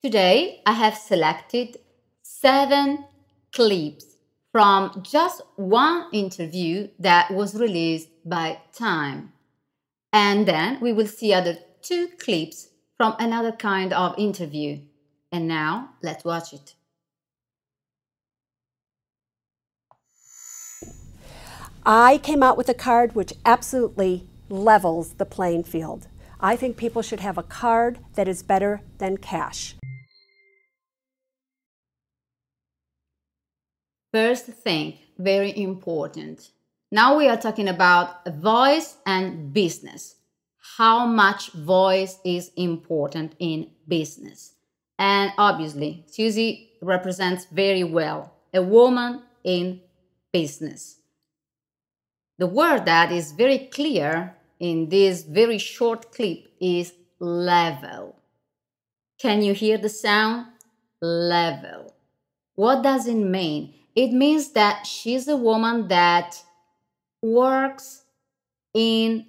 Today I have selected seven clips from just one interview that was released by Time. And then we will see other two clips from another kind of interview. And now let's watch it. I came out with a card which absolutely levels the playing field. I think people should have a card that is better than cash. First thing, very important. Now we are talking about voice and business. How much voice is important in business? And obviously, Suze represents very well a woman in business. The word that is very clear in this very short clip is level. Can you hear the sound? Level. What does it mean? It means that she's a woman that works in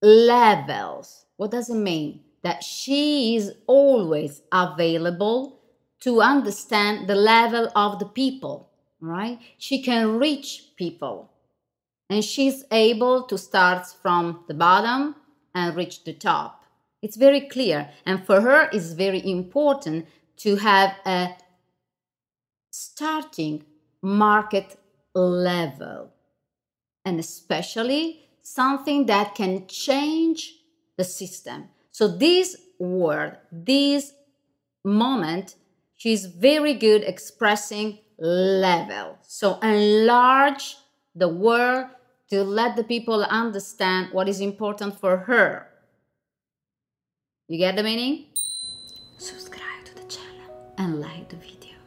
levels. What does it mean? That she is always available to understand the level of the people, right? She can reach people and she's able to start from the bottom and reach the top. It's very clear. And for her, it's very important to have a starting market level and especially something that can change the system. So this word, this moment, she's very good expressing level. So enlarge the word to let the people understand what is important for her. You get the meaning? Subscribe to the channel and like the video.